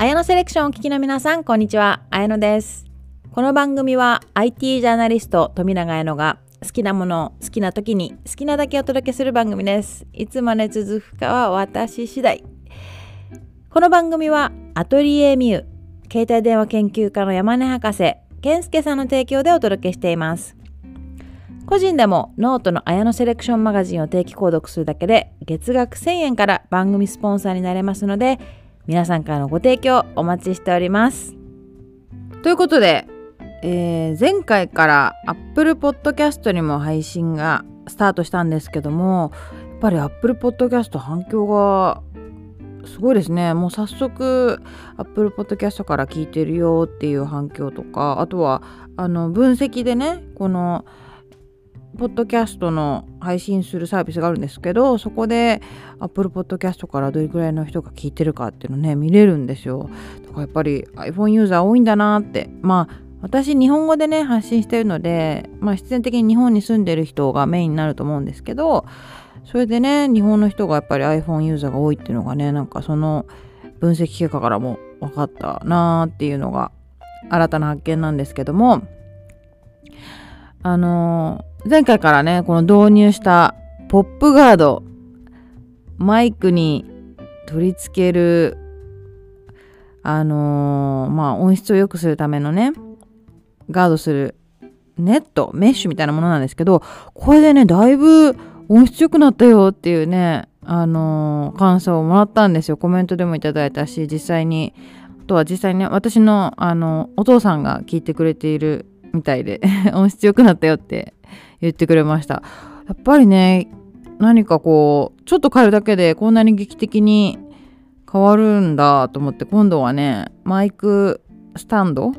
綾野セレクションをお聞きの皆さん、こんにちは。綾野です。この番組は IT ジャーナリスト富永綾野が好きなものを好きな時に好きなだけお届けする番組です。いつまで続くかは私次第。この番組はアトリエミュー、携帯電話研究家の山根博士、健介さんの提供でお届けしています。個人でもノートの綾野セレクションマガジンを定期購読するだけで月額1000円から番組スポンサーになれますので皆さんからのご提供お待ちしております。ということで、えー前回から Apple Podcast にも配信がスタートしたんですけどもやっぱり Apple Podcast 反響がすごいですねもう早速 Apple Podcast から聞いてるよっていう反響とかあとはあの分析でねこのポッドキャストの配信するサービスがあるんですけどそこで Apple Podcast からどれくらいの人が聞いてるかっていうのね見れるんですよ。だからやっぱり iPhone ユーザー多いんだなって。まあ私日本語でね発信してるのでまあ必然的に日本に住んでる人がメインになると思うんですけどそれでね日本の人がやっぱり iPhone ユーザーが多いっていうのがねなんかその分析結果からも分かったなーっていうのが新たな発見なんですけどもあのー前回からねこの導入したポップガードマイクに取り付けるあのーまあ音質を良くするためのねガードするネットメッシュみたいなものなんですけどこれでねだいぶ音質良くなったよっていうねあのー感想をもらったんですよ。コメントでもいただいたし実際にあとは実際にね私のあのお父さんが聞いてくれているみたいで 音質良くなったよって言ってくれました。やっぱりね何かこうちょっと変えるだけでこんなに劇的に変わるんだと思って今度はねマイクスタンド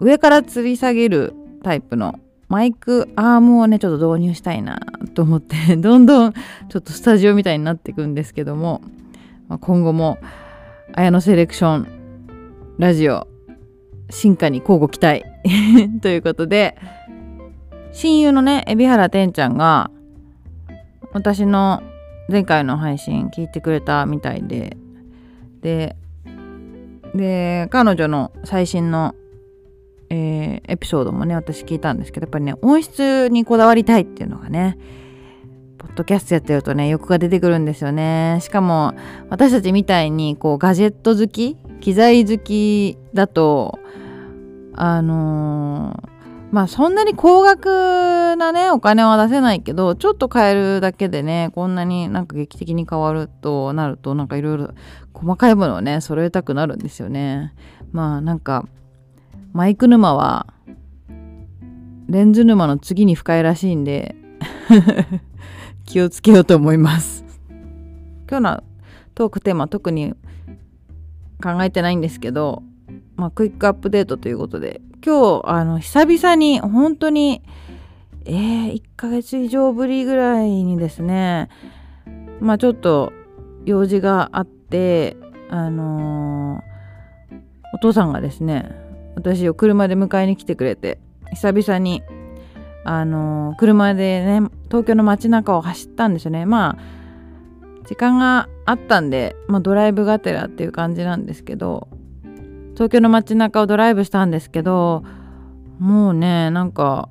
上から吊り下げるタイプのマイクアームをねちょっと導入したいなと思って どんどんちょっとスタジオみたいになっていくんですけども、まあ、今後も綾野セレクションラジオ進化に交互期待 ということで親友のね海老原天ちゃんが私の前回の配信聞いてくれたみたいででで彼女の最新の、えーエピソードもね私聞いたんですけどやっぱりね音質にこだわりたいっていうのがねポッドキャストやってるとね欲が出てくるんですよね。しかも私たちみたいにこうガジェット好き機材好きだとあのーまあそんなに高額なねお金は出せないけどちょっと変えるだけでねこんなになんか劇的に変わるとなるとなんかいろいろ細かいものをね揃えたくなるんですよね。まあなんかマイク沼はレンズ沼の次に深いらしいんで気をつけようと思います。今日のトークテーマ特に考えてないんですけどまあ、クイックアップデートということで今日あの久々に本当にえー、1ヶ月以上ぶりぐらいにですねまあちょっと用事があってあのーお父さんがですね私を車で迎えに来てくれて久々にあのー車でね東京の街中を走ったんですよね。まあ時間があったんで、まあ、ドライブがてらっていう感じなんですけど東京の街中をドライブしたんですけどもうねなんか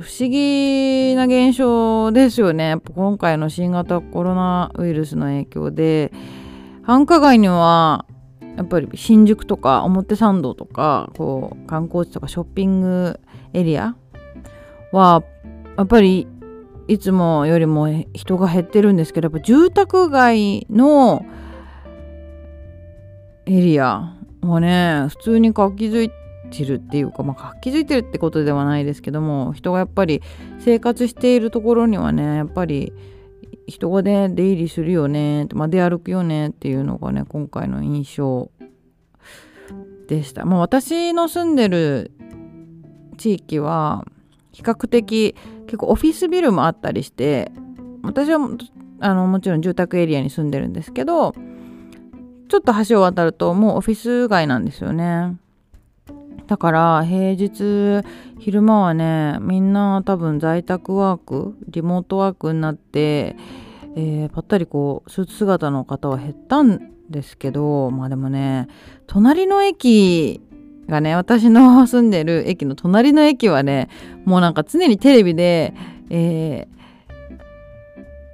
不思議な現象ですよね。今回の新型コロナウイルスの影響で。繁華街にはやっぱり新宿とか表参道とかこう観光地とかショッピングエリアはやっぱりいつもよりも人が減ってるんですけどやっぱ住宅街のエリアはね普通に活気づいてるっていうか、まあ、活気づいてるってことではないですけども人がやっぱり生活しているところにはねやっぱり人がね出入りするよね、まあ、出歩くよねっていうのがね今回の印象でした。まあ、私の住んでる地域は比較的結構オフィスビルもあったりして私はあのもちろん住宅エリアに住んでるんですけどちょっと橋を渡るともうオフィス街なんですよね。だから平日昼間はねみんな多分在宅ワークリモートワークになって、えぱったりこうスーツ姿の方は減ったんですけどまあでもね隣の駅がね私の住んでる駅の隣の駅はねもうなんか常にテレビで、えー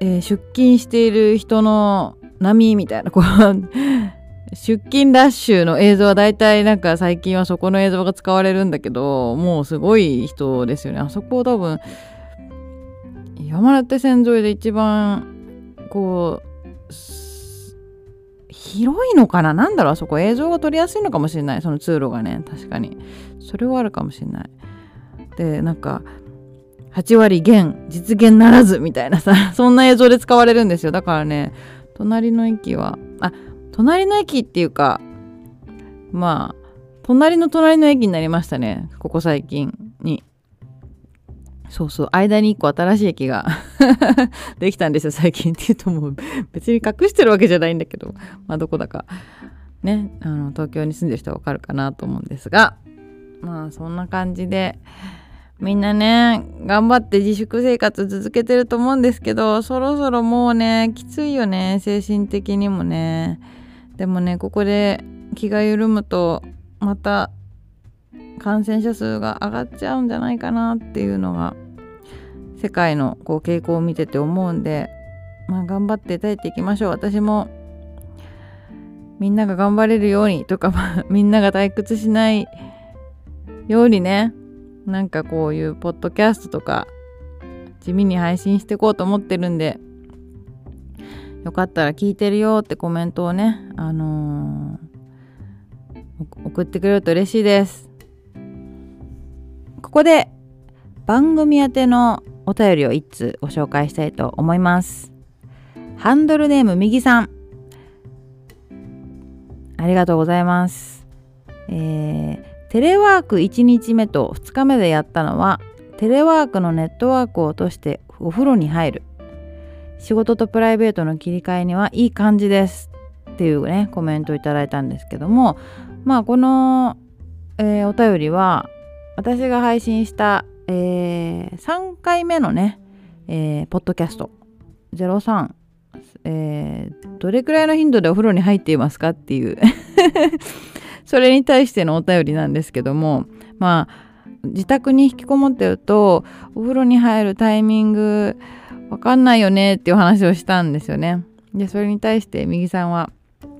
えー、出勤している人の波みたいなこう出勤ラッシュの映像は大体なんか最近はそこの映像が使われるんだけどもうすごい人ですよねあそこ多分山手線沿いで一番こう広いのかななんだろうあそこ映像が撮りやすいのかもしれないその通路がね確かにそれはあるかもしれないでなんか8割減実現ならずみたいなさそんな映像で使われるんですよ。だからね隣の駅はあ隣の駅っていうかまあ隣の隣の駅になりましたねここ最近に。そうそう間に1個新しい駅が できたんですよ最近っていうともう別に隠してるわけじゃないんだけどまあどこだか。ねあの東京に住んでる人はわかるかなと思うんですがまあそんな感じでみんなね頑張って自粛生活続けてると思うんですけどそろそろもうねきついよね精神的にもね。でもねここで気が緩むとまた感染者数が上がっちゃうんじゃないかなっていうのが世界のこう傾向を見てて思うんで、まあ、頑張って耐えていきましょう。私もみんなが頑張れるようにとか、みんなが退屈しないようにねなんかこういうポッドキャストとか地味に配信していこうと思ってるんでよかったら聞いてるよってコメントをね、あのー、送ってくれると嬉しいです。ここで番組宛てのお便りを1通ご紹介したいと思います。ハンドルネーム右さん。ありがとうございます。えー、テレワーク1日目と2日目でやったのはテレワークのネットワークを落としてお風呂に入る。仕事とプライベートの切り替えにはいい感じです。っていうねコメントをいただいたんですけどもまあこの、えー、お便りは私が配信した、えー、3回目のね、えー、ポッドキャスト。03、えー、どれくらいの頻度でお風呂に入っていますかっていう。それに対してのお便りなんですけどもまあ自宅に引きこもってるとお風呂に入るタイミングわかんないよねっていう話をしたんですよね。で、それに対して右さんは、やっ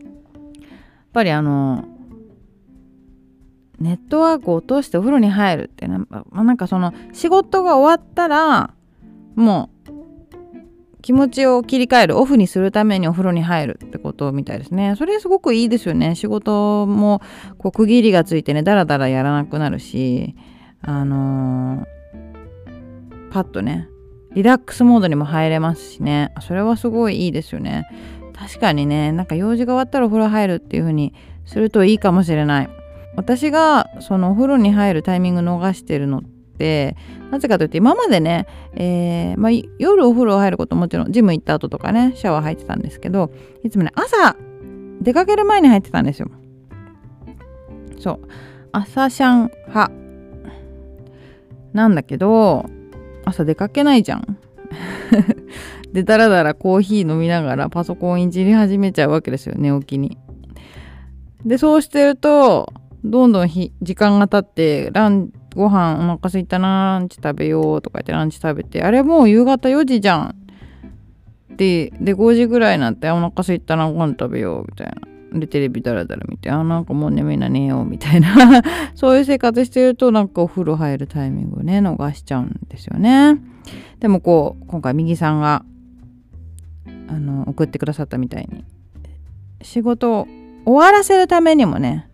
ぱりあの、ネットワークを落としてお風呂に入るってな,、まあ、なんかその仕事が終わったらもう気持ちを切り替えるオフにするためにお風呂に入るってことみたいですね。それすごくいいですよね。仕事もこう区切りがついてねダラダラやらなくなるしあのー、パッとねリラックスモードにも入れますしね。それはすごいいいですよね。確かにねなんか用事が終わったらお風呂入るっていう風にするといいかもしれない。私がそのお風呂に入るタイミング逃してるのってなぜかというと今までね、えー、まあ、夜お風呂入ることもちろんジム行った後とかねシャワー入ってたんですけどいつもね朝出かける前に入ってたんですよそう朝シャン派なんだけど朝出かけないじゃん。でだらだらコーヒー飲みながらパソコンいじり始めちゃうわけですよ寝起きに。でそうしてるとどんどん時間が経ってランご飯お腹すいたなランチ食べようとか言ってランチ食べてあれもう夕方4時じゃん。でで5時ぐらいになってお腹すいたなご飯食べようみたいな。でテレビダラダラ見てあなんかもう眠いな寝ようみたいな そういう生活してるとなんかお風呂入るタイミングをね逃しちゃうんですよねでもこう今回右さんがあの送ってくださったみたいに仕事を終わらせるためにもね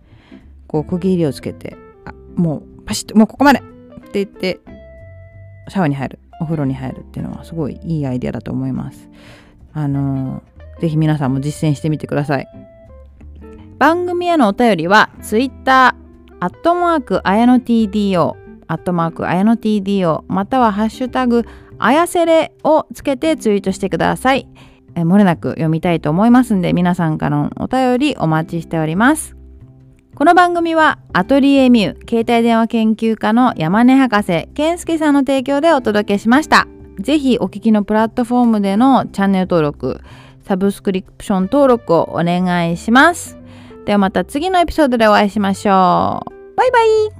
こう区切りをつけてあもうパシッともうここまで。って言ってシャワーに入る。お風呂に入るっていうのはすごいいいアイデアだと思います。あの是非皆さんも実践してみてください。番組へのお便りは Twitter アットマークあやの TDO アットマークあやの TDO またはハッシュタグあやせれをつけてツイートしてください。え漏れなく読みたいと思いますんで皆さんからのお便りお待ちしております。この番組はアトリエミュー携帯電話研究家の山根博士健介さんの提供でお届けしましたぜひお聞きのプラットフォームでのチャンネル登録サブスクリプション登録をお願いします。ではまた次のエピソードでお会いしましょう。バイバイ